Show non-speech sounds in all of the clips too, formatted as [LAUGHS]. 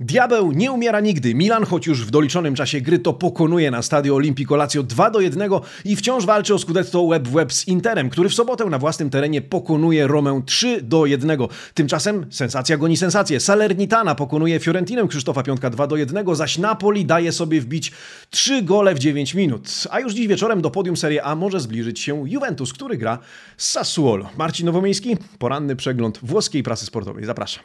Diabeł nie umiera nigdy. Milan, choć już w doliczonym czasie gry, to pokonuje na stadio Olimpico Lazio 2 do 1 i wciąż walczy o Scudetto web w web z Interem, który w sobotę na własnym terenie pokonuje Romę 3 do 1. Tymczasem sensacja goni sensację. Salernitana pokonuje Fiorentinę Krzysztofa Piątka 2 do 1, zaś Napoli daje sobie wbić 3 gole w 9 minut. A już dziś wieczorem do podium Serie A może zbliżyć się Juventus, który gra z Sassuolo. Marcin Nowomiejski, poranny przegląd włoskiej prasy sportowej. Zapraszam.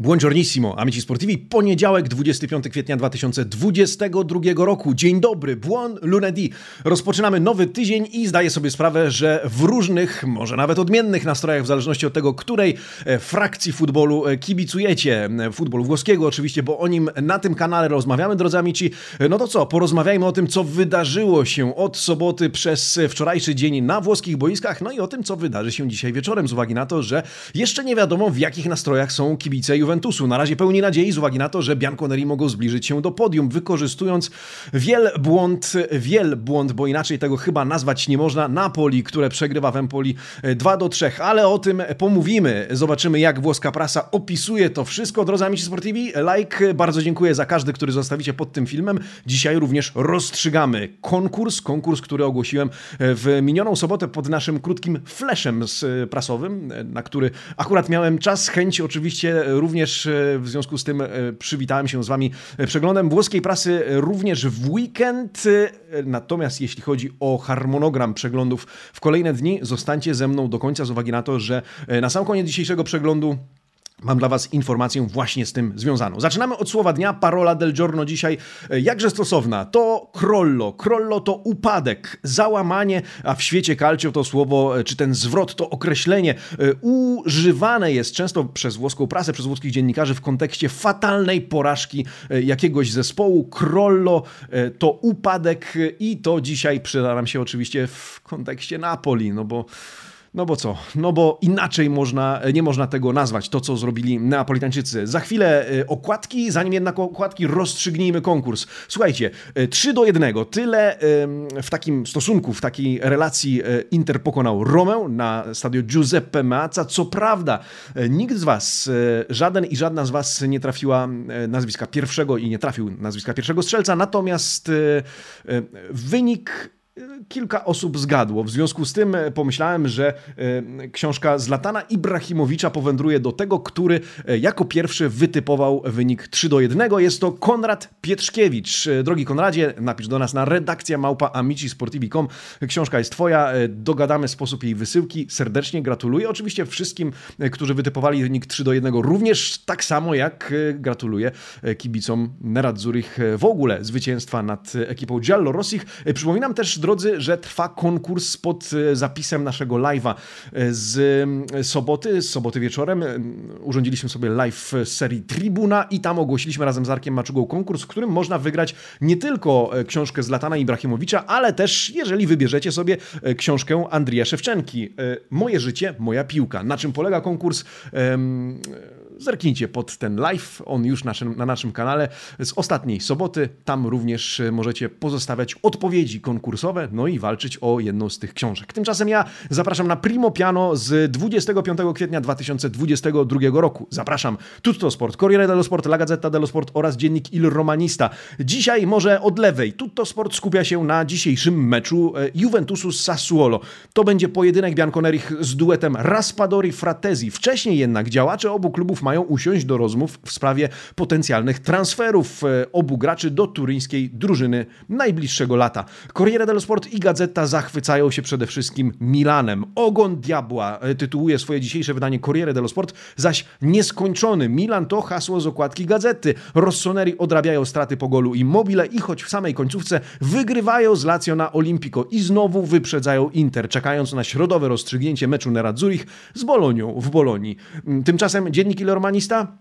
Buongiornissimo, amici sportivi. Poniedziałek, 25 kwietnia 2022 roku. Dzień dobry, buon lunedì. Rozpoczynamy nowy tydzień i zdaję sobie sprawę, że w różnych, może nawet odmiennych nastrojach, w zależności od tego, której e, frakcji futbolu e, kibicujecie. E, futbolu włoskiego oczywiście, bo o nim na tym kanale rozmawiamy, drodzy amici. No to co, porozmawiajmy o tym, co wydarzyło się od soboty przez wczorajszy dzień na włoskich boiskach, no i o tym, co wydarzy się dzisiaj wieczorem, z uwagi na to, że jeszcze nie wiadomo, w jakich nastrojach są kibice Juventusu. Na razie pełni nadziei z uwagi na to, że Bianconeri mogą zbliżyć się do podium, wykorzystując wielbłąd, wielbłąd, bo inaczej tego chyba nazwać nie można, Napoli, które przegrywa w Empoli 2 do 3, ale o tym pomówimy. Zobaczymy, jak włoska prasa opisuje to wszystko. Drodzy amici sportivi, like, bardzo dziękuję za każdy, który zostawicie pod tym filmem. Dzisiaj również rozstrzygamy konkurs, konkurs, który ogłosiłem w minioną sobotę pod naszym krótkim flashem prasowym, na który akurat miałem czas, chęć oczywiście również również e, w związku z tym e, przywitałem się z Wami e, przeglądem włoskiej prasy również w weekend. Natomiast jeśli chodzi o harmonogram przeglądów w kolejne dni, zostańcie ze mną do końca z uwagi na to, że na sam koniec dzisiejszego przeglądu Mam dla Was informację właśnie z tym związaną. Zaczynamy od słowa dnia, parola del giorno dzisiaj, e, jakże stosowna. To crollo, crollo to upadek, załamanie, a w świecie calcio to słowo, e, czy ten zwrot, to określenie e, używane jest często przez włoską prasę, przez włoskich dziennikarzy w kontekście fatalnej porażki jakiegoś zespołu. Crollo to upadek i to dzisiaj przyda nam się oczywiście w kontekście Napoli, no bo no bo co? No bo inaczej można, nie można tego nazwać, to co zrobili Neapolitańczycy. Za chwilę e, okładki, zanim jednak okładki rozstrzygnijmy konkurs. Słuchajcie, 3 e, do 1, tyle w takim stosunku, w takiej relacji e, Inter pokonał Romę na stadio Giuseppe Meazza. Co prawda, nikt z was, żaden i żadna z was nie trafiła nazwiska pierwszego i nie trafił nazwiska pierwszego strzelca, natomiast wynik kilka osób zgadło. W związku z tym e, pomyślałem, że e, książka Zlatana Ibrahimowicza powędruje do tego, który e, jako pierwszy wytypował wynik 3 do 1. Jest to Konrad Pietrzkiewicz. Drogi Konradzie, napisz do nas na redakcja małpa amicisportivi.com. Książka jest twoja, dogadamy sposób jej wysyłki. Serdecznie gratuluję. Oczywiście wszystkim, którzy wytypowali wynik 3 do 1, również tak samo jak gratuluję kibicom Nerazzurich w ogóle zwycięstwa nad ekipą Giallo Rossich. Przypominam też, drodzy, że trwa konkurs pod e, zapisem naszego live'a e, z e, soboty, z soboty wieczorem. Urządziliśmy sobie live serii Tribuna i tam ogłosiliśmy razem z Arkiem Maczugą konkurs, w którym można wygrać nie tylko książkę z Latana Ibrahimowicza, ale też, jeżeli wybierzecie sobie książkę Andrija Szewczenki. Moje życie, moja piłka. Na czym polega konkurs? Zerknijcie pod ten live, on już naszym, na naszym kanale z ostatniej soboty. Tam również e, możecie pozostawiać odpowiedzi konkursowe, no i walczyć o jedną z tych książek. Tymczasem ja zapraszam na Primo Piano z 25 kwietnia 2022 roku. Zapraszam Tutto Sport, Corriere dello Sport, La Gazzetta dello Sport oraz dziennik Il Romanista. Dzisiaj może od lewej. Tutto Sport skupia się na dzisiejszym meczu e, Juventusu z Sassuolo. To będzie pojedynek Bianconerich z duetem Raspadori Fratesi. Wcześniej jednak działacze obu klubów mają usiąść do rozmów w sprawie potencjalnych transferów e, obu graczy do turyńskiej drużyny najbliższego lata. Corriere dello Sport i Gazeta zachwycają się przede wszystkim Milanem. Ogon diabła e, tytułuje swoje dzisiejsze wydanie Corriere dello Sport, zaś nieskończony Milan to hasło z okładki gazety. Rossoneri odrabiają straty po golu Immobile i choć w samej końcówce wygrywają z Lazio na Olimpico i znowu wyprzedzają Inter, czekając na środowe rozstrzygnięcie meczu Nerazzurich z Bolonią w Bolonii. Tymczasem dziennik Il Romanista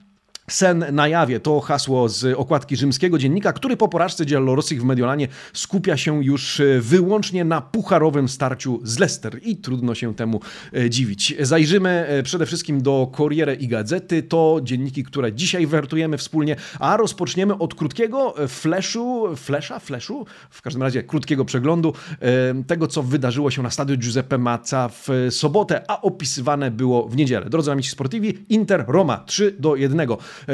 Sen na jawie to hasło z okładki rzymskiego dziennika, który po porażce Giallorossich w Mediolanie skupia się już e, wyłącznie na pucharowym starciu z Leicester i trudno się temu e, dziwić. Zajrzymy e, przede wszystkim do Corriere i Gazety, to dzienniki, które dzisiaj wertujemy wspólnie, a rozpoczniemy od krótkiego flashu, flasha, flashu, w każdym razie krótkiego przeglądu tego, co wydarzyło się na stadiu Giuseppe Mazza w sobotę, a opisywane było w niedzielę. Drodzy amici sportivi, Inter Roma 3 do 1.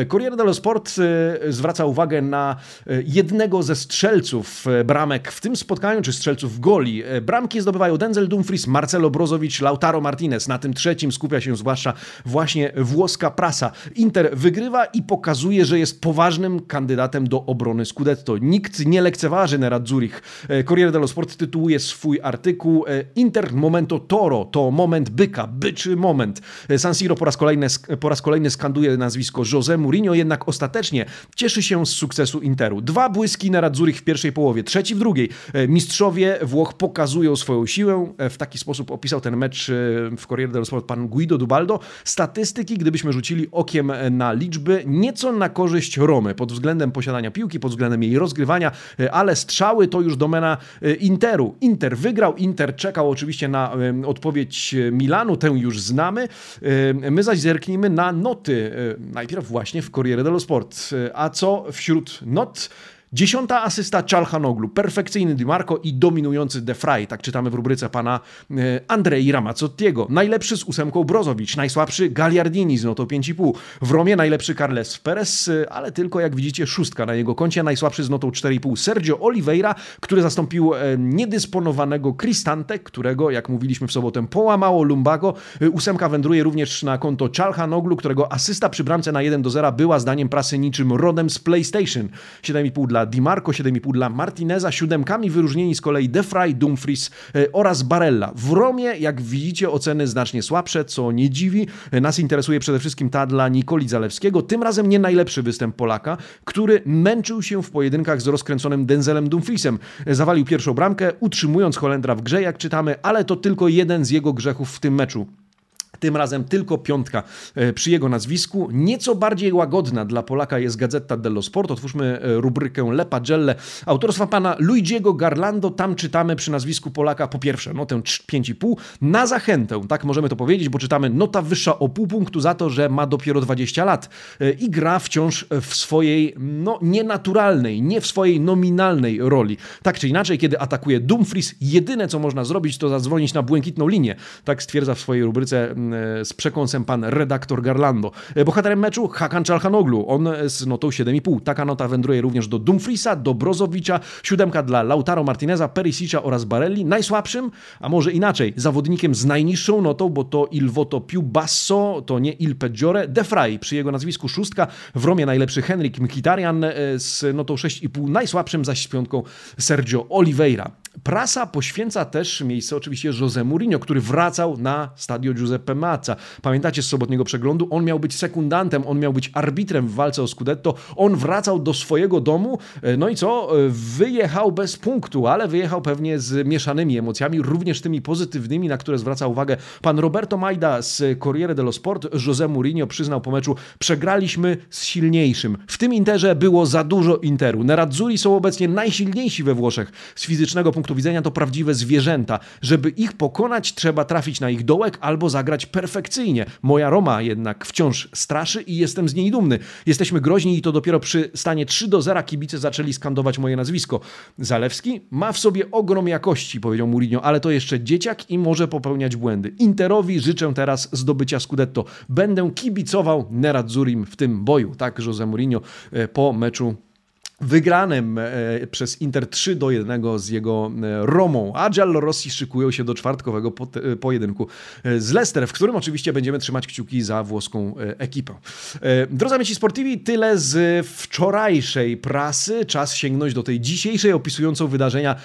Corriere dello Sport e, zwraca uwagę na e, jednego ze strzelców bramek w tym spotkaniu, czy strzelców goli. Bramki zdobywają Denzel Dumfries, Marcelo Brozowicz, Lautaro Martinez. Na tym trzecim skupia się zwłaszcza właśnie włoska prasa. Inter wygrywa i pokazuje, że jest poważnym kandydatem do obrony Scudetto. Nikt nie lekceważy Nerazzurich. Corriere dello Sport tytułuje swój artykuł Inter Momento Toro. To moment byka, byczy moment. San Siro po raz kolejny, po raz kolejny skanduje nazwisko Jose Jose Mourinho jednak ostatecznie cieszy się z sukcesu Interu. Dwa błyski na Radzurich w pierwszej połowie, trzeci w drugiej. E, mistrzowie Włoch pokazują swoją siłę. E, w taki sposób opisał ten mecz e, w Corriere dello Sport pan Guido Dubaldo. Statystyki, gdybyśmy rzucili okiem na liczby, nieco na korzyść Romy pod względem posiadania piłki, pod względem jej rozgrywania, ale strzały to już domena Interu. Inter wygrał, Inter czekał oczywiście na odpowiedź Milanu, tę już znamy. My zaś zerknijmy na noty. Najpierw właśnie właśnie w Corriere dello Sport. A co wśród not? Dziesiąta asysta Czalhanoglu, perfekcyjny Di Marco i dominujący De Frey, tak czytamy w rubryce pana e, Andrei Ramazzottiego. Najlepszy z ósemką Brozowicz, najsłabszy Gagliardini z notą 5,5. W Romie najlepszy Carles Perez, e, ale tylko jak widzicie szóstka na jego koncie, najsłabszy z notą 4,5 Sergio Oliveira, który zastąpił e, niedysponowanego Cristante, którego, jak mówiliśmy w sobotę, połamało Lumbago. Ósemka wędruje również na konto Czalhanoglu, którego asysta przy bramce na 1 do 0 była zdaniem prasy niczym rodem z PlayStation. 7,5 dla Di Marco, 7,5 dla Martineza, siódemkami wyróżnieni z kolei Defray, Dumfries e, oraz Barella. W Romie, jak widzicie, oceny znacznie słabsze, co nie dziwi. E, nas interesuje przede wszystkim ta dla Nikoli Zalewskiego, tym razem nie najlepszy występ Polaka, który męczył się w pojedynkach z rozkręconym Denzelem Dumfriesem. E, zawalił pierwszą bramkę, utrzymując Holendra w grze, jak czytamy, ale to tylko jeden z jego grzechów w tym meczu. Tym razem tylko piątka e, przy jego nazwisku. Nieco bardziej łagodna dla Polaka jest Gazeta dello Sport. Otwórzmy e, rubrykę Le Pagelle autorstwa pana Luigiego Garlando. Tam czytamy przy nazwisku Polaka po pierwsze notę 5,5 na zachętę, tak możemy to powiedzieć, bo czytamy nota wyższa o pół punktu za to, że ma dopiero 20 lat e, i gra wciąż w swojej no, nienaturalnej, nie w swojej nominalnej roli. Tak czy inaczej, kiedy atakuje Dumfries, jedyne co można zrobić to zadzwonić na błękitną linię. Tak stwierdza w swojej rubryce E, z przekąsem pan redaktor Garlando. E, bohaterem meczu Hakan Czalhanoglu, on z notą 7,5. Taka nota wędruje również do Dumfriesa, do Brozowicza, siódemka dla Lautaro Martineza, Perisicza oraz Barelli. Najsłabszym, a może inaczej, zawodnikiem z najniższą notą, bo to Il Voto Più Basso, to nie Il Peggiore, De Frey, przy jego nazwisku szóstka, w Romie najlepszy Henrik Mkhitaryan e, z notą 6,5, najsłabszym zaś z piątką Sergio Oliveira. Prasa poświęca też miejsce oczywiście José Mourinho, który wracał na stadio Giuseppe Mazza. Pamiętacie z sobotniego przeglądu? On miał być sekundantem, on miał być arbitrem w walce o Scudetto. On wracał do swojego domu, e, no i co? E, wyjechał bez punktu, ale wyjechał pewnie z mieszanymi emocjami, również tymi pozytywnymi, na które zwraca uwagę pan Roberto Majda z Corriere dello Sport. José Mourinho przyznał po meczu, przegraliśmy z silniejszym. W tym Interze było za dużo Interu. Nerazzurri są obecnie najsilniejsi we Włoszech z fizycznego punktu punktu widzenia to prawdziwe zwierzęta. Żeby ich pokonać, trzeba trafić na ich dołek albo zagrać perfekcyjnie. Moja Roma jednak wciąż straszy i jestem z niej dumny. Jesteśmy groźni i to dopiero przy stanie 3 do 0 kibice zaczęli skandować moje nazwisko. Zalewski ma w sobie ogrom jakości, powiedział Mourinho, ale to jeszcze dzieciak i może popełniać błędy. Interowi życzę teraz zdobycia Scudetto. Będę kibicował Neradzurim w tym boju. Tak Jose Mourinho e, po meczu wygranym e, przez Inter 3 do 1 z jego e, Romą, a Rossi szykują się do czwartkowego e, pojedynku z Leicester, w którym oczywiście będziemy trzymać kciuki za włoską ekipę. Drodzy amici sportivi, tyle z wczorajszej prasy. Czas sięgnąć do tej dzisiejszej, opisującą wydarzenia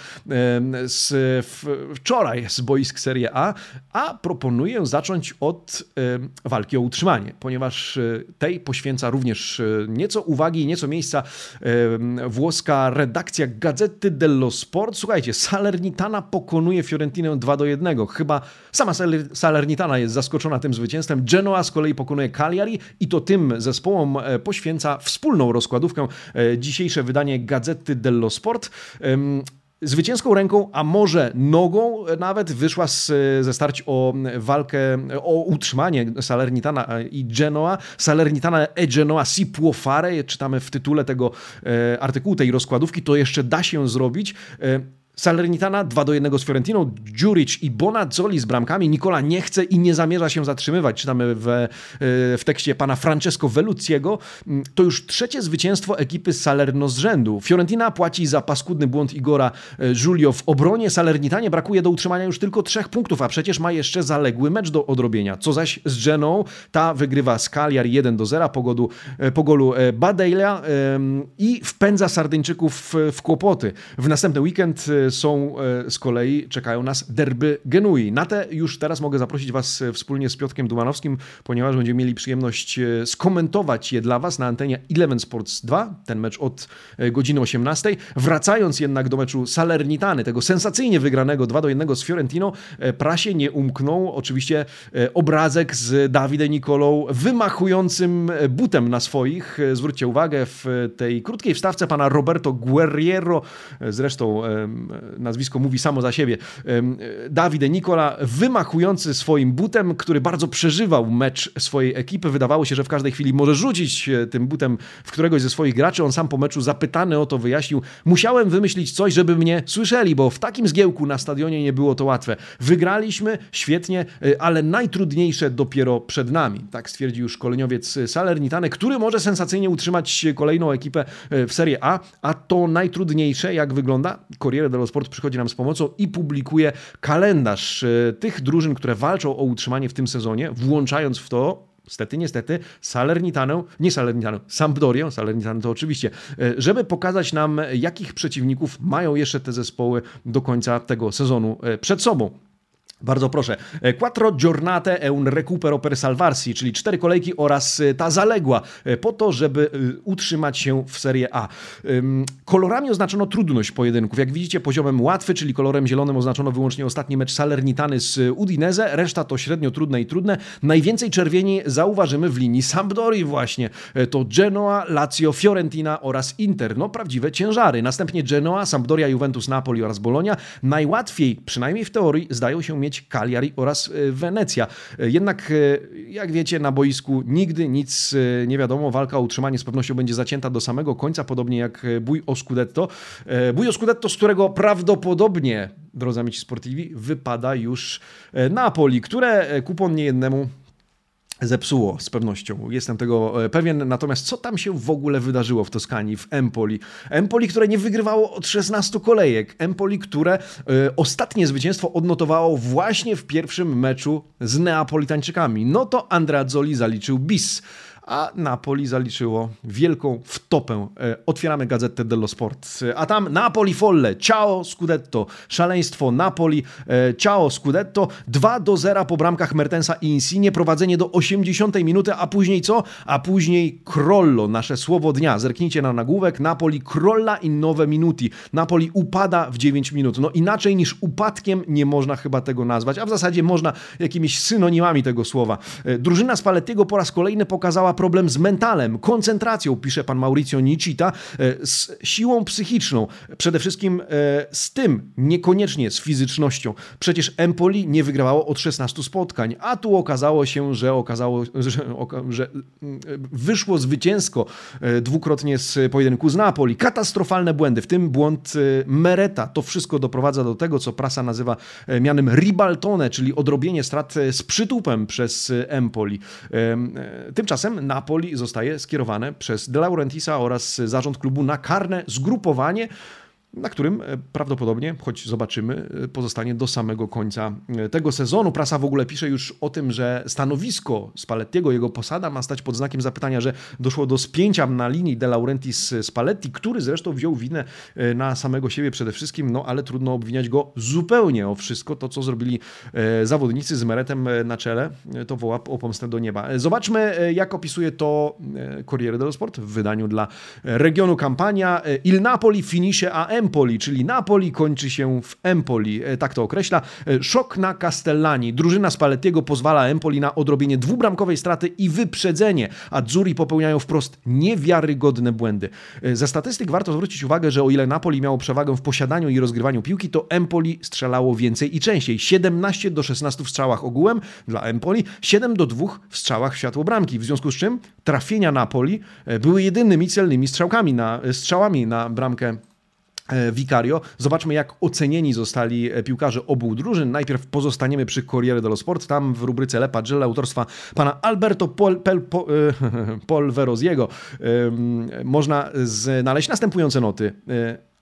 z wczoraj z boisk Serie A, a proponuję zacząć od walki o utrzymanie, ponieważ tej poświęca również nieco uwagi, nieco miejsca włoska redakcja Gazety dello Sport. Słuchajcie, Salernitana pokonuje Fiorentinę 2 do 1. Chyba sama Salernitana jest zaskoczona tym zwycięstwem. Genoa z kolei pokonuje Cagliari i to tym zespołom e, poświęca wspólną rozkładówkę e, dzisiejsze wydanie Gazety dello Sport zwycięską ręką, a może nogą nawet wyszła z, ze starć o walkę, o utrzymanie Salernitana i Genoa. Salernitana e Genoa si può fare, czytamy w tytule tego e, artykułu, tej rozkładówki, to jeszcze da się zrobić. Salernitana 2 do 1 z Fiorentiną, Djuric i Bonazzoli z bramkami. Nikola nie chce i nie zamierza się zatrzymywać. Czytamy w, e, w tekście pana Francesco Veluciego. Mm, to już trzecie zwycięstwo ekipy Salerno z rzędu. Fiorentina płaci za paskudny błąd Igora e, Giulio w obronie. Salernitanie brakuje do utrzymania już tylko trzech punktów, a przecież ma jeszcze zaległy mecz do odrobienia. Co zaś z Geną, ta wygrywa z Cagliari 1 do 0 po, godu, e, po golu Badeila i wpędza Sardyńczyków w, w kłopoty. W następny weekend są e, z kolei, czekają nas derby Genui. Na te już teraz mogę zaprosić Was e, wspólnie z Piotkiem Dumanowskim, ponieważ będziemy mieli przyjemność e, skomentować je dla Was na antenie Eleven Sports 2, ten mecz od godziny 18. Wracając jednak do meczu Salernitany, tego sensacyjnie wygranego 2 do 1 z Fiorentino, prasie nie umknął oczywiście obrazek z Dawidem Nikolą wymachującym butem na swoich. Zwróćcie uwagę, w tej krótkiej wstawce pana Roberto Guerriero, zresztą nazwisko mówi samo za siebie. Dawid Nikola, wymachujący swoim butem, który bardzo przeżywał mecz swojej ekipy. Wydawało się, że w każdej chwili może rzucić tym butem w któregoś ze swoich graczy. On sam po meczu zapytany o to wyjaśnił: Musiałem wymyślić coś, żeby mnie słyszeli, bo w takim zgiełku na stadionie nie było to łatwe. Wygraliśmy świetnie, e, ale najtrudniejsze dopiero przed nami. Tak stwierdził szkoleniowiec Salernitane, który może sensacyjnie utrzymać kolejną ekipę e, w Serie A, a to najtrudniejsze, jak wygląda, Corriere Sport przychodzi nam z pomocą i publikuje kalendarz e, tych drużyn, które walczą o utrzymanie w tym sezonie, włączając w to Niestety, niestety, Salernitanę, nie Salernitanę, Sampdorię, Salernitanę to oczywiście, e, żeby pokazać nam, jakich przeciwników mają jeszcze te zespoły do końca tego sezonu e, przed sobą. Bardzo proszę. E, quattro giornate e un recupero per salvarsi, czyli cztery kolejki oraz e, ta zaległa e, po to, żeby utrzymać się w Serie A. Kolorami oznaczono trudność pojedynków. Jak widzicie, poziomem łatwy, czyli kolorem zielonym oznaczono wyłącznie ostatni mecz Salernitany z Udinese, reszta to średnio trudne i trudne. Najwięcej czerwieni zauważymy w linii Sampdori właśnie. To Genoa, Lazio, Fiorentina oraz Inter. No prawdziwe ciężary. Następnie Genoa, Sampdoria, Juventus, Napoli oraz Bologna. Najłatwiej, przynajmniej w teorii, zdają się mieć mieć Cagliari oraz e, Wenecja. E, jednak, e, jak wiecie, na boisku nigdy nic nie wiadomo. Walka o utrzymanie z pewnością będzie zacięta do samego końca, podobnie jak bój o Scudetto. Bój o Scudetto, z którego prawdopodobnie, drodzy amici sportivi, wypada już Napoli, które kupon niejednemu zepsuło z pewnością. Jestem tego e, pewien. Natomiast co tam się w ogóle wydarzyło w Toskanii, w Empoli? Empoli, które nie wygrywało od 16 kolejek. Empoli, które y, ostatnie zwycięstwo odnotowało właśnie w pierwszym meczu z Neapolitańczykami. No to Andrea Zoli zaliczył bis a Napoli zaliczyło wielką wtopę. E, otwieramy gazetę dello Sport, a tam Napoli folle, ciao Scudetto, szaleństwo Napoli, e, ciao Scudetto, 2 do 0 po bramkach Mertensa i Insigne, prowadzenie do 80 minuty, a później co? A później Krollo, nasze słowo dnia. Zerknijcie na nagłówek, Napoli krolla in nowe minuti. Napoli upada w 9 minut. No inaczej niż upadkiem nie można chyba tego nazwać, a w zasadzie można jakimiś synonimami tego słowa. E, drużyna Spallettiego po raz kolejny pokazała problem z mentalem, koncentracją, pisze pan Mauricio Nicita, e, z siłą psychiczną, przede wszystkim e, z tym, niekoniecznie z fizycznością. Przecież Empoli nie wygrało od 16 spotkań, a tu okazało się, że, okazało, że, że mm, wyszło zwycięsko e, dwukrotnie z pojedynku z Napoli. Katastrofalne błędy, w tym błąd Mereta. To wszystko doprowadza do tego, co prasa nazywa mianem ribaltone, czyli odrobienie strat z przytupem przez Empoli. Tymczasem Napoli zostaje skierowane przez De Laurentisa oraz zarząd klubu na karne zgrupowanie na którym e, prawdopodobnie, choć zobaczymy, e, pozostanie do samego końca e, tego sezonu. Prasa w ogóle pisze już o tym, że stanowisko Spallettiego, jego posada ma stać pod znakiem zapytania, że doszło do spięcia na linii De Laurentiis Spalletti, który zresztą wziął winę na samego siebie przede wszystkim, no ale trudno obwiniać go zupełnie o wszystko. To, co zrobili zawodnicy z Meretem na czele, to woła o pomstę do nieba. Zobaczmy, jak opisuje to Corriere dello Sport w wydaniu dla regionu kampania. Il Napoli finisce a Empoli, czyli Napoli kończy się w Empoli, e, tak to określa. E, szok na Castellani. Drużyna Spallettiego pozwala Empoli na odrobienie dwubramkowej straty i wyprzedzenie. Azzurri popełniają wprost niewiarygodne błędy. E, ze statystyk warto zwrócić uwagę, że o ile Napoli miało przewagę w posiadaniu i rozgrywaniu piłki, to Empoli strzelało więcej i częściej. 17 do 16 w strzałach ogółem dla Empoli, 7 do 2 w strzałach w światło bramki. W związku z czym trafienia Napoli były jedynymi celnymi strzałkami na, strzałami na bramkę Vicario. Zobaczmy, jak ocenieni zostali e, piłkarze obu drużyn. Najpierw pozostaniemy przy Corriere dello Sport. Tam w rubryce Le Pagelle autorstwa pana Alberto Pol, Pel, Pol, e, [LAUGHS] Polveroziego można znaleźć następujące noty.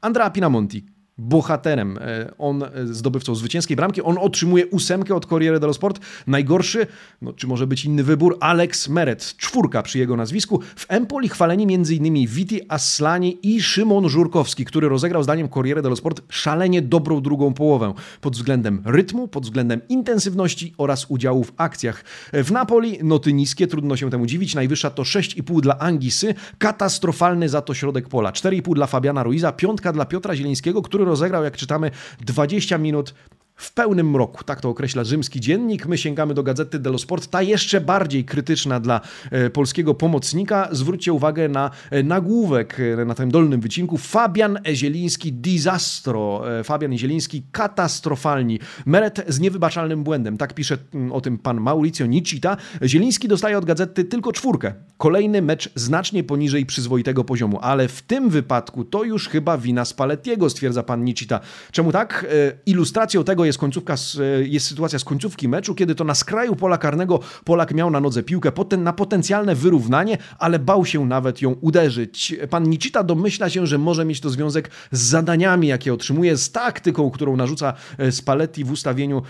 Andrea Pinamonti, bohaterem. E, on e, zdobywcą zwycięskiej bramki. On otrzymuje ósemkę od Corriere dello Sport. Najgorszy, no, czy może być inny wybór, Alex Meret, czwórka przy jego nazwisku. W Empoli chwaleni m.in. Viti Aslani i Szymon Żurkowski, który rozegrał zdaniem Corriere dello Sport szalenie dobrą drugą połowę pod względem rytmu, pod względem intensywności oraz udziału w akcjach. W Napoli noty niskie, trudno się temu dziwić. Najwyższa to 6,5 dla Angisy, katastrofalny za to środek pola. 4,5 dla Fabiana Ruiza, piątka dla Piotra Zielińskiego, który rozegrał, jak czytamy, 20 minut w pełnym mroku. Tak to określa rzymski dziennik. My sięgamy do gazety dello Sport, ta jeszcze bardziej krytyczna dla e, polskiego pomocnika. Zwróćcie uwagę na e, nagłówek e, na tym dolnym wycinku. Fabian Zieliński disastro. Fabian Zieliński katastrofalni. Meret z niewybaczalnym błędem. Tak pisze mm, o tym pan Mauricio Nicita. Zieliński dostaje od gazety tylko czwórkę. Kolejny mecz znacznie poniżej przyzwoitego poziomu, ale w tym wypadku to już chyba wina Spallettiego, stwierdza pan Nicita. Czemu tak? Ilustracją tego jest końcówka, e, jest sytuacja z końcówki meczu, kiedy to na skraju pola karnego Polak miał na nodze piłkę na potencjalne wyrównanie, ale bał się nawet ją uderzyć. Pan Nicita domyśla się, że może mieć to związek z zadaniami, jakie otrzymuje, z taktyką, którą narzuca e, Spalletti w ustawieniu, e,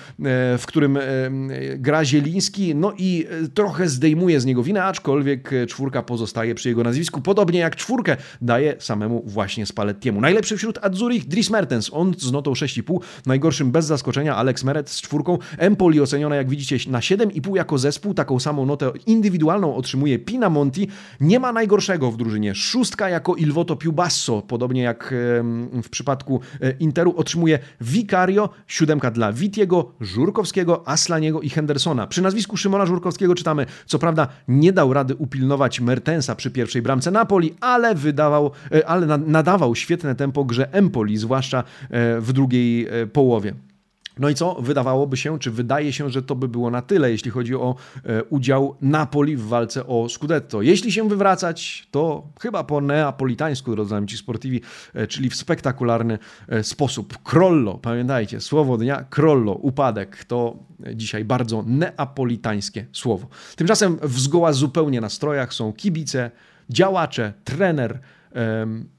w którym gra Zieliński, no i trochę zdejmuje z niego winę, aczkolwiek czwórka pozostaje przy jego nazwisku, podobnie jak czwórkę daje samemu właśnie Spallettiemu. Najlepszy wśród Azzurich Dries Mertens, on z notą 6,5, najgorszym bez zaskoczenia zaskoczenia Alex Meret z czwórką. Empoli oceniona, jak widzicie, na 7,5 jako zespół. Taką samą notę indywidualną otrzymuje Pina Monti. Nie ma najgorszego w drużynie. Szóstka jako Il Voto Più Basso, podobnie jak w przypadku e, Interu, otrzymuje Vicario, siódemka dla Witiego, Żurkowskiego, Aslaniego i Hendersona. Przy nazwisku Szymona Żurkowskiego czytamy, co prawda nie dał rady upilnować Mertensa przy pierwszej bramce Napoli, ale wydawał, e, ale nadawał świetne tempo grze Empoli, zwłaszcza e, w drugiej połowie. No i co? Wydawałoby się, czy wydaje się, że to by było na tyle, jeśli chodzi o e, udział Napoli w walce o Scudetto. Jeśli się wywracać, to chyba po neapolitańsku, drodzy amici sportivi, e, czyli w spektakularny e, sposób. Krollo, pamiętajcie, słowo dnia, krollo, upadek, to dzisiaj bardzo neapolitańskie słowo. Tymczasem w zgoła zupełnie na strojach są kibice, działacze, trener,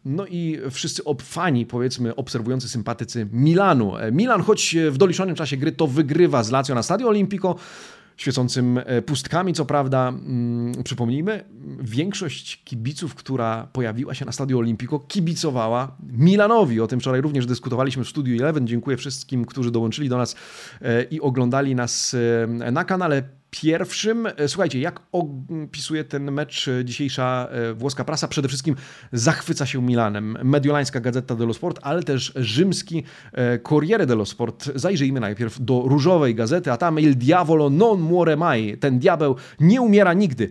no i wszyscy fani, powiedzmy, obserwujący sympatycy Milanu. E, Milan, choć w doliczonym czasie gry to wygrywa z Lazio na Stadio Olimpico, świecącym e, pustkami, co prawda. Mm, przypomnijmy, większość kibiców, która pojawiła się na Stadio Olimpico, kibicowała Milanowi. O tym wczoraj również dyskutowaliśmy w Studio Eleven. Dziękuję wszystkim, którzy dołączyli do nas e, i oglądali nas na kanale pierwszym. E, słuchajcie, jak opisuje ten mecz e, dzisiejsza e, włoska prasa? Przede wszystkim zachwyca się Milanem. Mediolańska Gazeta dello Sport, ale też rzymski Corriere dello Sport. Zajrzyjmy najpierw do różowej gazety, a tam Il diavolo non muore mai. Ten diabeł nie umiera nigdy.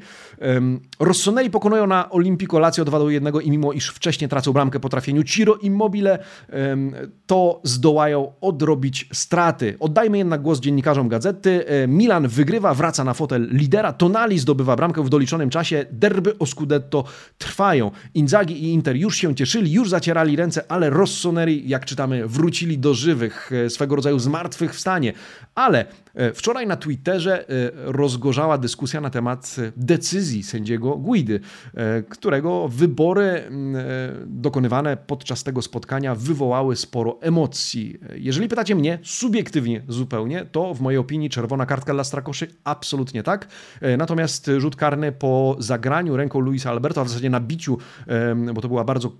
Rossoneri pokonują na Olimpico Lazio 2 do 1 i mimo iż wcześniej tracą bramkę po trafieniu Ciro Immobile, to zdołają odrobić straty. Oddajmy jednak głos dziennikarzom gazety. Milan wygrywa, wraca wraca na fotel lidera, Tonali zdobywa bramkę w doliczonym czasie, derby o Scudetto trwają. Inzaghi i Inter już się cieszyli, już zacierali ręce, ale Rossoneri, jak czytamy, wrócili do żywych, e, swego rodzaju zmartwychwstanie. Ale wczoraj na Twitterze e, rozgorzała dyskusja na temat decyzji sędziego Guidy, którego wybory dokonywane podczas tego spotkania wywołały sporo emocji. Jeżeli pytacie mnie subiektywnie zupełnie, to w mojej opinii czerwona kartka dla Strakoszy absolutnie tak. Natomiast rzut karny po zagraniu ręką Luisa Alberto, a w zasadzie na biciu, bo to była bardzo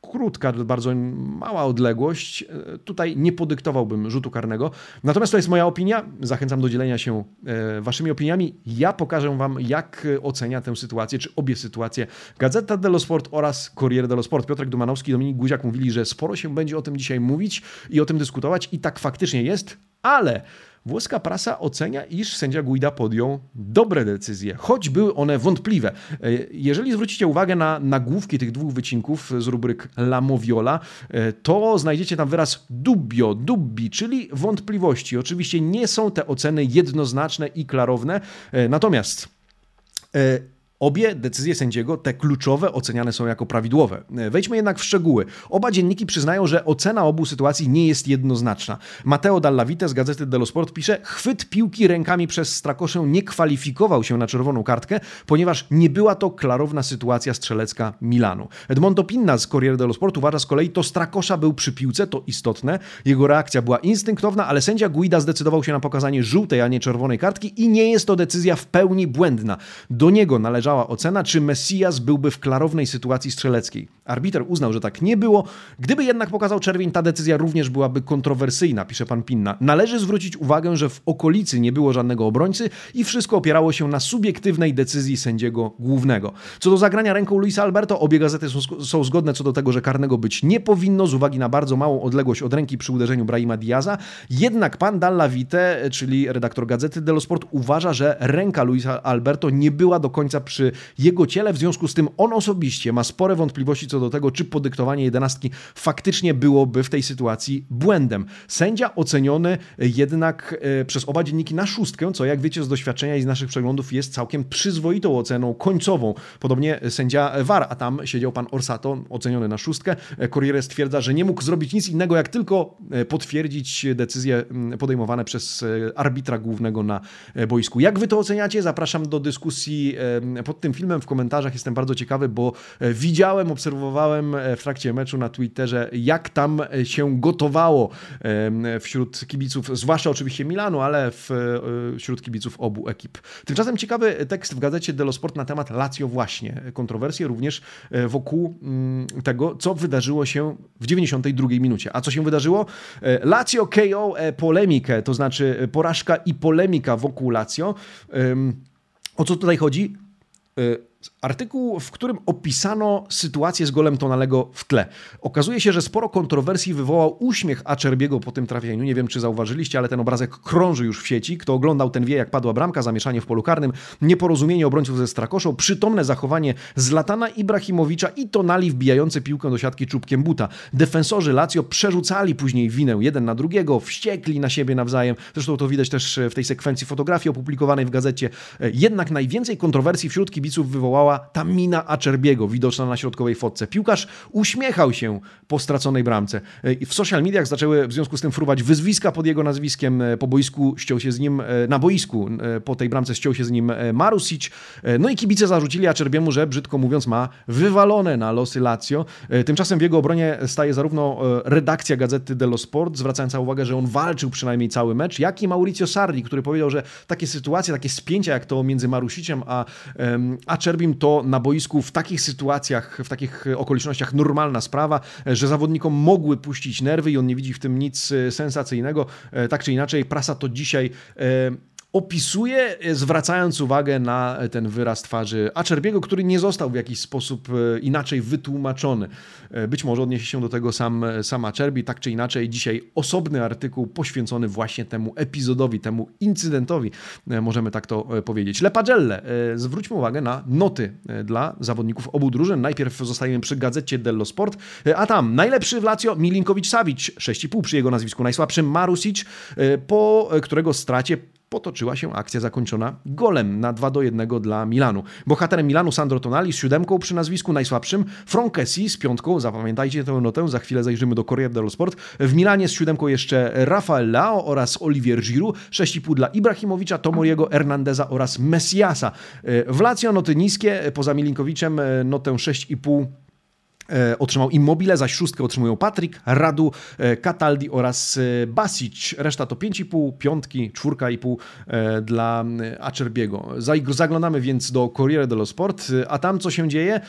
krótka, bardzo mała odległość. E, tutaj nie podyktowałbym rzutu karnego. Natomiast to jest moja opinia. Zachęcam do dzielenia się e, waszymi opiniami. Ja pokażę wam, jak ocenia tę sytuację, czy obie sytuacje. Gazeta dello Sport oraz Corriere dello Sport. Piotrek Dumanowski i Dominik Guziak mówili, że sporo się będzie o tym dzisiaj mówić i o tym dyskutować i tak faktycznie jest, ale Włoska prasa ocenia, iż sędzia Guida podjął dobre decyzje, choć były one wątpliwe. E, jeżeli zwrócicie uwagę na nagłówki tych dwóch wycinków z rubryk La Moviola, e, to znajdziecie tam wyraz dubbio, dubbi, czyli wątpliwości. Oczywiście nie są te oceny jednoznaczne i klarowne, e, natomiast Obie decyzje sędziego, te kluczowe, oceniane są jako prawidłowe. Wejdźmy jednak w szczegóły. Oba dzienniki przyznają, że ocena obu sytuacji nie jest jednoznaczna. Matteo Dallavite z gazety dello Sport pisze, chwyt piłki rękami przez Strakoszę nie kwalifikował się na czerwoną kartkę, ponieważ nie była to klarowna sytuacja strzelecka Milanu. Edmondo Pinna z Corriere dello Sport uważa z kolei, to Strakosza był przy piłce, to istotne. Jego reakcja była instynktowna, ale sędzia Guida zdecydował się na pokazanie żółtej, a nie czerwonej kartki i nie jest to decyzja w pełni błędna. Do niego należa należała ocena, czy Messias byłby w klarownej sytuacji strzeleckiej. Arbiter uznał, że tak nie było. Gdyby jednak pokazał czerwień, ta decyzja również byłaby kontrowersyjna, pisze pan Pinna. Należy zwrócić uwagę, że w okolicy nie było żadnego obrońcy i wszystko opierało się na subiektywnej decyzji sędziego głównego. Co do zagrania ręką Luisa Alberto, obie gazety są, są zgodne co do tego, że karnego być nie powinno z uwagi na bardzo małą odległość od ręki przy uderzeniu Brahima Diaza. Jednak pan Dalla Vite, czyli redaktor gazety dello Sport, uważa, że ręka Luisa Alberto nie była do końca przy przy jego ciele. W związku z tym on osobiście ma spore wątpliwości co do tego, czy podyktowanie jedenastki faktycznie byłoby w tej sytuacji błędem. Sędzia oceniony jednak e, przez oba dzienniki na szóstkę, co jak wiecie z doświadczenia i z naszych przeglądów jest całkiem przyzwoitą oceną końcową. Podobnie sędzia VAR, a tam siedział pan Orsato, oceniony na szóstkę. E, Corriere stwierdza, że nie mógł zrobić nic innego, jak tylko e, potwierdzić decyzje podejmowane przez arbitra głównego na boisku. Jak wy to oceniacie? Zapraszam do dyskusji pod tym filmem w komentarzach jestem bardzo ciekawy, bo e, widziałem, obserwowałem e, w trakcie meczu na Twitterze, jak tam e, się gotowało wśród kibiców, zwłaszcza oczywiście Milanu, ale wśród kibiców obu ekip. Tymczasem ciekawy tekst w gazecie Dello Sport na temat Lazio właśnie. Kontrowersje również wokół mm, tego, co wydarzyło się w 92 minucie. A co się wydarzyło? Lazio KO polemikę, to znaczy porażka i polemika wokół Lazio. O co tutaj chodzi? euh, artykuł, w którym opisano sytuację z golem Tonalego w tle. Okazuje się, że sporo kontrowersji wywołał uśmiech Acerbiego po tym trafieniu. Nie wiem, czy zauważyliście, ale ten obrazek krąży już w sieci. Kto oglądał, ten wie, jak padła bramka, zamieszanie w polu karnym, nieporozumienie obrońców ze Strakoszą, przytomne zachowanie Zlatana Ibrahimowicza i Tonali wbijający piłkę do siatki czubkiem buta. Defensorzy Lazio przerzucali później winę jeden na drugiego, wściekli na siebie nawzajem. Zresztą to widać też w tej sekwencji fotografii opublikowanej w gazecie. Jednak najwięcej kontrowersji wśród kibiców wywołała ta mina Acerbiego, widoczna na środkowej fotce. Piłkarz uśmiechał się po straconej bramce. E, w social mediach zaczęły w związku z tym fruwać wyzwiska pod jego nazwiskiem. E, po boisku ściął się z nim, e, na boisku po tej bramce ściął się z nim Marusic. No i kibice zarzucili Acerbiemu, że brzydko mówiąc ma wywalone na losy Lazio. Tymczasem w jego obronie staje zarówno redakcja gazety dello Sport, zwracając uwagę, że on walczył przynajmniej cały mecz, jak i Mauricio Sardi, który powiedział, że takie sytuacje, takie spięcia jak to między Marusiciem a Acerbim to na boisku w takich sytuacjach, w takich okolicznościach normalna sprawa, że zawodnikom mogły puścić nerwy i on nie widzi w tym nic e, sensacyjnego. E, tak czy inaczej, prasa to dzisiaj e, opisuje, e, zwracając uwagę na ten wyraz twarzy Acerbiego, który nie został w jakiś sposób e, inaczej wytłumaczony. E, być może odniesie się do tego sam, sam Acerbi, tak czy inaczej. Dzisiaj osobny artykuł poświęcony właśnie temu epizodowi, temu incydentowi, możemy tak to powiedzieć. Lepagelle. Zwróćmy uwagę na noty dla zawodników obu drużyn. Najpierw zostajemy przy gazecie dello Sport, a tam najlepszy w Lazio Milinkowicz-Savic, 6,5 przy jego nazwisku, najsłabszy Marusic, po którego stracie potoczyła się akcja zakończona golem na 2 do 1 dla Milanu. Bohaterem Milanu Sandro Tonali z siódemką przy nazwisku najsłabszym, Frankesi z piątką, zapamiętajcie tę notę, za chwilę zajrzymy do Corriere dello Sport. W Milanie z siódemką jeszcze Rafael Lao oraz Olivier Giroud, 6,5 dla Ibrahimowicza, Tomoriego, Hernandeza oraz Messiasa. W Lazio noty niskie, poza Milinkowiczem notę 6,5 E, otrzymał Immobile, zaś szóstkę otrzymują Patryk, Radu, e, Cataldi oraz e, Basic. Reszta to 5,5, piątki, czwórka i pół dla Acerbiego. Zaglądamy więc do Corriere dello Sport, a tam co się dzieje?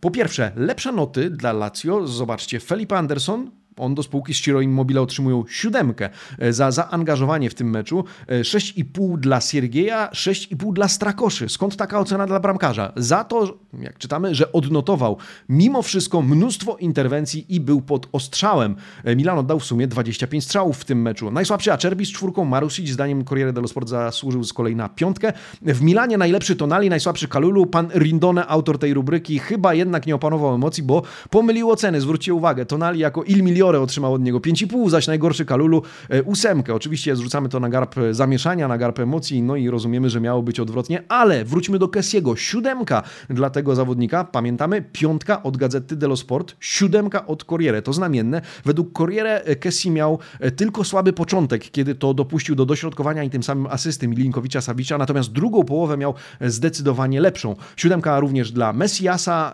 Po pierwsze, lepsze noty dla Lazio. Zobaczcie, Felipe Anderson on do spółki z Ciro Immobile otrzymują siódemkę e, za zaangażowanie w tym meczu. 6,5 e, dla Siergieja, 6,5 dla Strakoszy. Skąd taka ocena dla bramkarza? Za to, jak czytamy, że odnotował mimo wszystko mnóstwo interwencji i był pod ostrzałem. E, Milan oddał w sumie 25 strzałów w tym meczu. Najsłabszy Acerbi z czwórką, Marusic zdaniem Corriere dello Sport zasłużył z kolei na piątkę. W Milanie najlepszy Tonali, najsłabszy Kalulu. Pan Rindone, autor tej rubryki, chyba jednak nie opanował emocji, bo pomylił oceny. Zwróćcie uwagę, Tonali jako il milion Fiore otrzymał od niego 5,5, zaś najgorszy Kalulu e, ósemkę. Oczywiście zrzucamy to na garb zamieszania, na garb emocji, no i rozumiemy, że miało być odwrotnie, ale wróćmy do Kessiego. Siódemka dla tego zawodnika, pamiętamy, piątka od Gazety dello Sport, siódemka od Corriere. To znamienne. Według Corriere e, Kessi miał e, tylko słaby początek, kiedy to dopuścił do dośrodkowania i tym samym asysty Milinkowicza Savicza, natomiast drugą połowę miał zdecydowanie lepszą. Siódemka również dla Messiasa,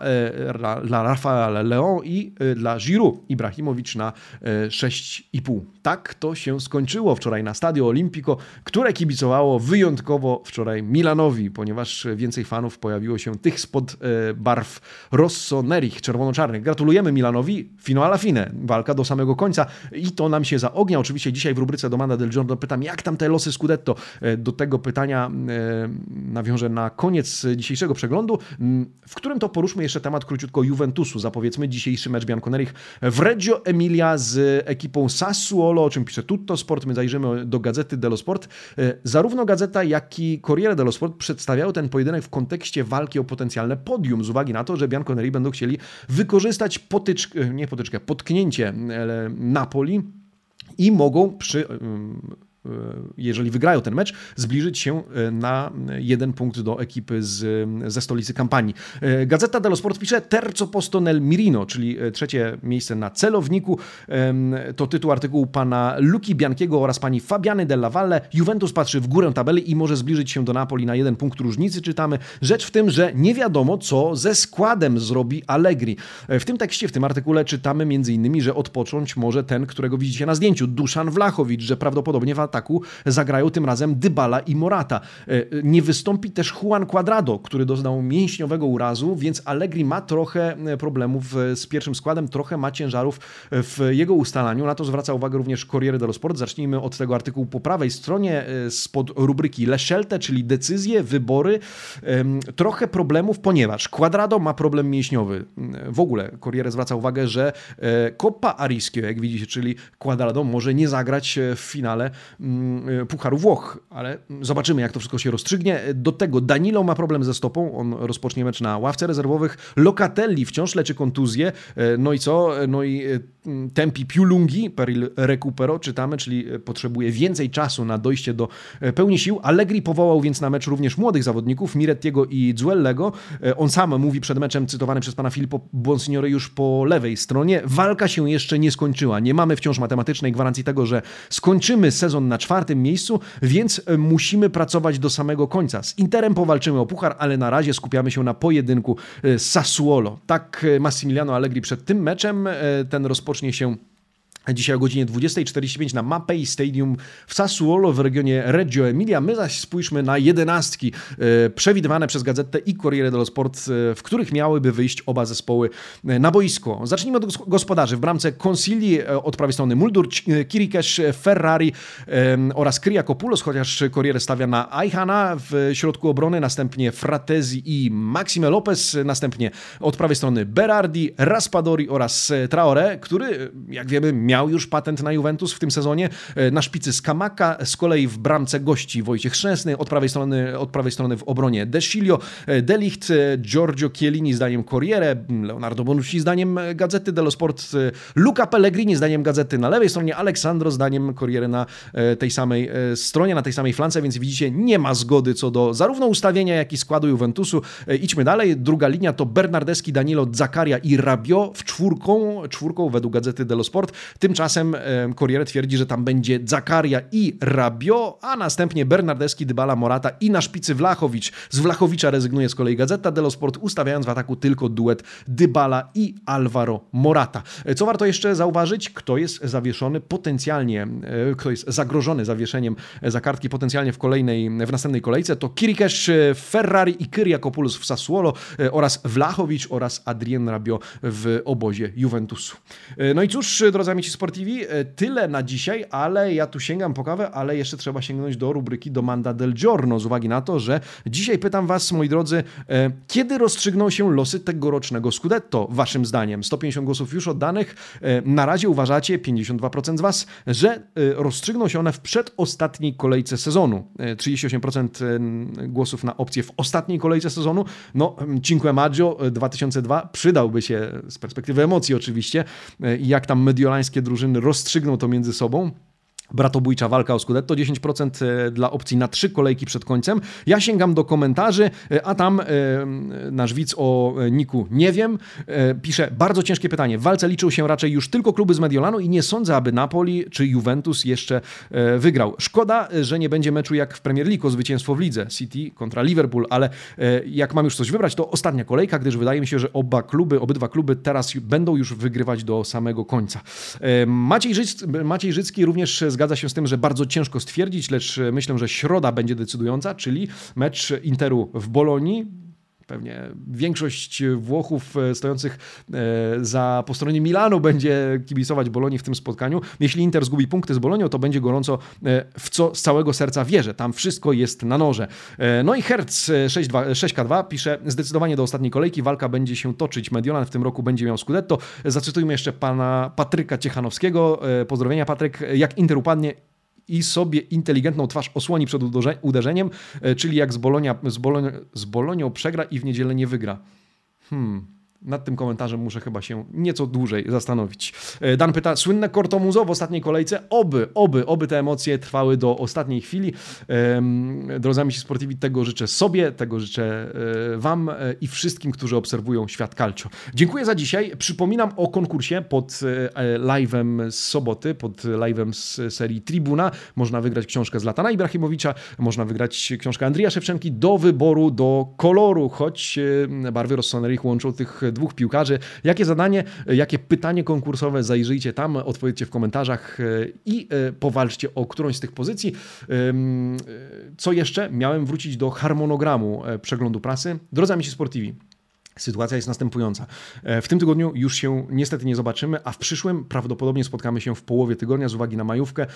dla Rafaela Leon i dla Giroud. Ibrahimowicz na na 6,5. E, tak to się skończyło wczoraj na Stadio Olimpico, które kibicowało wyjątkowo wczoraj Milanowi, ponieważ więcej fanów pojawiło się tych spod e, barw Rossoneri, czerwono-czarnych. Gratulujemy Milanowi, fino alla fine, walka do samego końca i to nam się zaognia. Oczywiście dzisiaj w rubryce Domanda del Giorno pytam, jak tam te losy Scudetto? E, do tego pytania nawiążę na koniec dzisiejszego przeglądu, w którym to poruszmy jeszcze temat króciutko Juventusu. Zapowiedzmy dzisiejszy mecz Bianconerich w Reggio Emilia z ekipą Sassuolo, o czym pisze Tutto Sport. My zajrzymy do gazety dello Sport. E, zarówno gazeta, jak i Corriere dello Sport przedstawiały ten pojedynek w kontekście walki o potencjalne podium, z uwagi na to, że Bianconeri będą chcieli wykorzystać potyczkę, nie potyczkę, potknięcie e, Napoli i mogą przy E, jeżeli wygrają ten mecz, zbliżyć się e, na jeden punkt do ekipy z, ze stolicy kampanii. E, Gazeta dello Sport pisze Terzo posto nel Mirino, czyli trzecie miejsce na celowniku. To tytuł artykułu pana Luki Biankiego oraz pani Fabiany della Valle. Juventus patrzy w górę tabeli i może zbliżyć się do Napoli na jeden punkt różnicy, czytamy. Rzecz w tym, że nie wiadomo, co ze składem zrobi Allegri. W tym tekście, w tym artykule czytamy m.in., że odpocząć może ten, którego widzicie na zdjęciu, Duszan Wlachowicz, że prawdopodobnie ataku zagrają tym razem Dybala i Morata. E, nie wystąpi też Juan Cuadrado, który doznał mięśniowego urazu, więc Allegri ma trochę e, problemów e, z pierwszym składem, trochę ma ciężarów w jego ustalaniu. Na to zwraca uwagę również Corriere dello Sport. Zacznijmy od tego artykułu po prawej stronie spod rubryki Leszelte, czyli decyzje, wybory. Trochę problemów, ponieważ Cuadrado ma problem mięśniowy. W ogóle Corriere zwraca uwagę, że Coppa Arischio, jak widzicie, czyli Cuadrado może nie zagrać w finale Pucharu Włoch, ale zobaczymy, jak to wszystko się rozstrzygnie. Do tego Danilo ma problem ze stopą, on rozpocznie mecz na ławce rezerwowych. Locatelli wciąż leczy kontuzję. E, no i co? No i e, tempi più lunghi per il recupero, czytamy, czyli e, potrzebuje więcej czasu na dojście do pełni sił. Allegri powołał więc na mecz również młodych zawodników, Mirettiego i Zuellego. On sam mówi przed meczem, cytowany przez pana Filippo Bonsignore już po lewej stronie, walka się jeszcze nie skończyła. Nie mamy wciąż matematycznej gwarancji tego, że skończymy sezon na czwartym miejscu, więc e, musimy pracować do samego końca. Z Interem powalczymy o puchar, ale na razie skupiamy się na pojedynku z e, Sassuolo. Tak e, Massimiliano Allegri przed tym meczem. Ten rozpocznie się Dzisiaj o godzinie 20.45 na Mapei Stadium w Sassuolo w regionie Reggio Emilia. My zaś spójrzmy na jedenastki e, przewidywane przez gazetę i Corriere dello Sport, e, w których miałyby wyjść oba zespoły e, na boisko. Zacznijmy od gospodarzy. W bramce Consigli od prawej strony Muldur, Kirikesz, Ferrari oraz Kriakopoulos, chociaż Corriere stawia na Aihana w środku obrony, następnie Fratezi i Maxime Lopez, następnie od prawej strony Berardi, Raspadori oraz Traore, który, jak wiemy, miał już patent na Juventus w tym sezonie. Na szpicy Skamaka, z kolei w bramce gości Wojciech Szczęsny, od prawej strony, od prawej strony w obronie Desilio, Delicht, Giorgio Chiellini zdaniem Corriere, Leonardo Bonucci zdaniem Gazety dello Sport, Luca Pellegrini zdaniem Gazety na lewej stronie, Aleksandro zdaniem Corriere na tej samej stronie, na tej samej flance, więc widzicie, nie ma zgody co do zarówno ustawienia, jak i składu Juventusu. Idźmy dalej. Druga linia to Bernardeschi, Danilo, Zakaria i Rabio w czwórką, czwórką według Gazety dello Sport. Tymczasem Corriere twierdzi, że tam będzie Zakaria i Rabio, a następnie Bernardeschi, Dybala, Morata i na szpicy Wlachowicz. Z Wlachowicza rezygnuje z kolei Gazeta dello Sport, ustawiając w ataku tylko duet Dybala i Alvaro Morata. Co warto jeszcze zauważyć? Kto jest zawieszony potencjalnie, e, kto jest zagrożony zawieszeniem za kartki potencjalnie w kolejnej, w następnej kolejce, to Kirikesz, Ferrari i Kyriakopoulos w Sassuolo e, oraz Wlachowicz oraz Adrien Rabio w obozie Juventusu. E, no i cóż, drodzy amici sportivi, tyle na dzisiaj, ale ja tu sięgam po kawę, ale jeszcze trzeba sięgnąć do rubryki Domanda del Giorno, z uwagi na to, że dzisiaj pytam Was, moi drodzy, kiedy rozstrzygną się losy tegorocznego Scudetto, Waszym zdaniem? 150 głosów już oddanych. Na razie uważacie, 52% z Was, że rozstrzygną się one w przedostatniej kolejce sezonu. 38% głosów na opcję w ostatniej kolejce sezonu. No, Cinque Maggio 2002 przydałby się z perspektywy emocji oczywiście jak tam mediolańskie drużyny rozstrzygną to między sobą bratobójcza walka o Scudetto, 10% e, dla opcji na trzy kolejki przed końcem. Ja sięgam do komentarzy, e, a tam e, nasz widz o Niku nie wiem, pisze bardzo ciężkie pytanie. W walce liczył się raczej już tylko kluby z Mediolanu i nie sądzę, aby Napoli czy Juventus jeszcze wygrał. Szkoda, że nie będzie meczu jak w Premier League o zwycięstwo w lidze City kontra Liverpool, ale jak mam już coś wybrać, to ostatnia kolejka, gdyż wydaje mi się, że oba kluby, obydwa kluby teraz będą już wygrywać do samego końca. Maciej, Życ, Maciej Życki również zgadza się z tym, że bardzo ciężko stwierdzić, lecz myślę, że środa będzie decydująca, czyli mecz Interu w Bolonii. Pewnie większość Włochów e, stojących e, za po stronie Milanu będzie kibicować Bolonii w tym spotkaniu. Jeśli Inter zgubi punkty z Bolonią, to będzie gorąco e, w co z całego serca wierzę. Tam wszystko jest na noże. No i Hertz 6K2 pisze, zdecydowanie do ostatniej kolejki walka będzie się toczyć. Mediolan w tym roku będzie miał Scudetto. Zacytujmy jeszcze pana Patryka Ciechanowskiego. Pozdrowienia Patryk. Jak Inter upadnie, i sobie inteligentną twarz osłoni przed uderzeniem, e, czyli jak z, Bolonia, z, Bolonią, z Bolonią przegra i w niedzielę nie wygra. Hmm nad tym komentarzem muszę chyba się nieco dłużej zastanowić. E, Dan pyta, słynne Corto Muzo w ostatniej kolejce? Oby, oby, oby te emocje trwały do ostatniej chwili. Drodzy amici sportivi, tego życzę sobie, tego życzę e, Wam e, i wszystkim, którzy obserwują świat calcio. Dziękuję za dzisiaj. Przypominam o konkursie pod live'em z soboty, pod live'em z serii Tribuna. Można wygrać książkę z Latana Ibrahimowicza, można wygrać książkę Andrija Szewczenki do wyboru, do koloru, choć barwy Rossoneri łączą tych dwóch piłkarzy. Jakie zadanie, jakie pytanie konkursowe, zajrzyjcie tam, odpowiedzcie w komentarzach e, i e, powalczcie o którąś z tych pozycji. E, co jeszcze? Miałem wrócić do harmonogramu przeglądu prasy. Drodzy amici sportivi, Sytuacja jest następująca. W tym tygodniu już się niestety nie zobaczymy, a w przyszłym prawdopodobnie spotkamy się w połowie tygodnia z uwagi na majówkę,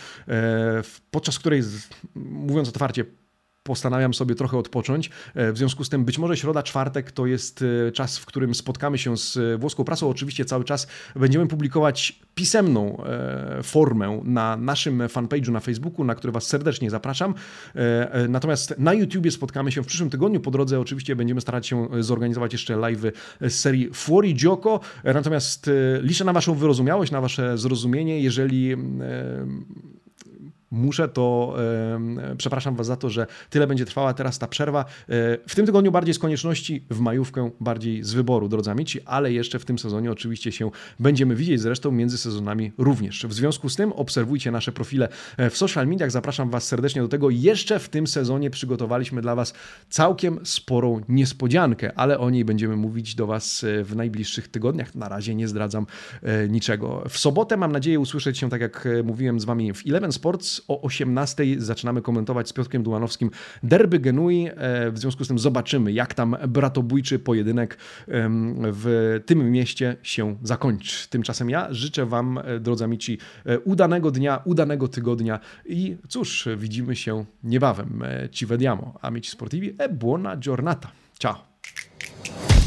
podczas której, mówiąc otwarcie, postanawiam sobie trochę odpocząć. E, w związku z tym być może środa, czwartek to jest e, czas, w którym spotkamy się z e, włoską prasą. Oczywiście cały czas będziemy publikować pisemną formę na naszym fanpage'u na Facebooku, na który Was serdecznie zapraszam. Natomiast na YouTubie spotkamy się w przyszłym tygodniu. Po drodze oczywiście będziemy starać się zorganizować jeszcze live z serii Fuori Gioco. Natomiast liczę na Waszą wyrozumiałość, na Wasze zrozumienie. Jeżeli muszę, to e, przepraszam Was za to, że tyle będzie trwała teraz ta przerwa. E, w tym tygodniu bardziej z konieczności, w majówkę bardziej z wyboru, drodzy amici, ale jeszcze w tym sezonie oczywiście się będziemy widzieć, zresztą między sezonami również. W związku z tym obserwujcie nasze profile w social mediach, zapraszam Was serdecznie do tego. Jeszcze w tym sezonie przygotowaliśmy dla Was całkiem sporą niespodziankę, ale o niej będziemy mówić do Was w najbliższych tygodniach. Na razie nie zdradzam e, niczego. W sobotę mam nadzieję usłyszeć się, tak jak mówiłem z Wami w Eleven Sports, o 18 zaczynamy komentować z Piotrkiem Dumanowskim derby Genui. E, w związku z tym zobaczymy, jak tam bratobójczy pojedynek w tym mieście się zakończy. Tymczasem ja życzę Wam, e, drodzy amici, e, udanego dnia, udanego tygodnia i cóż, widzimy się niebawem. Ci vediamo, amici sportivi e buona giornata. Ciao!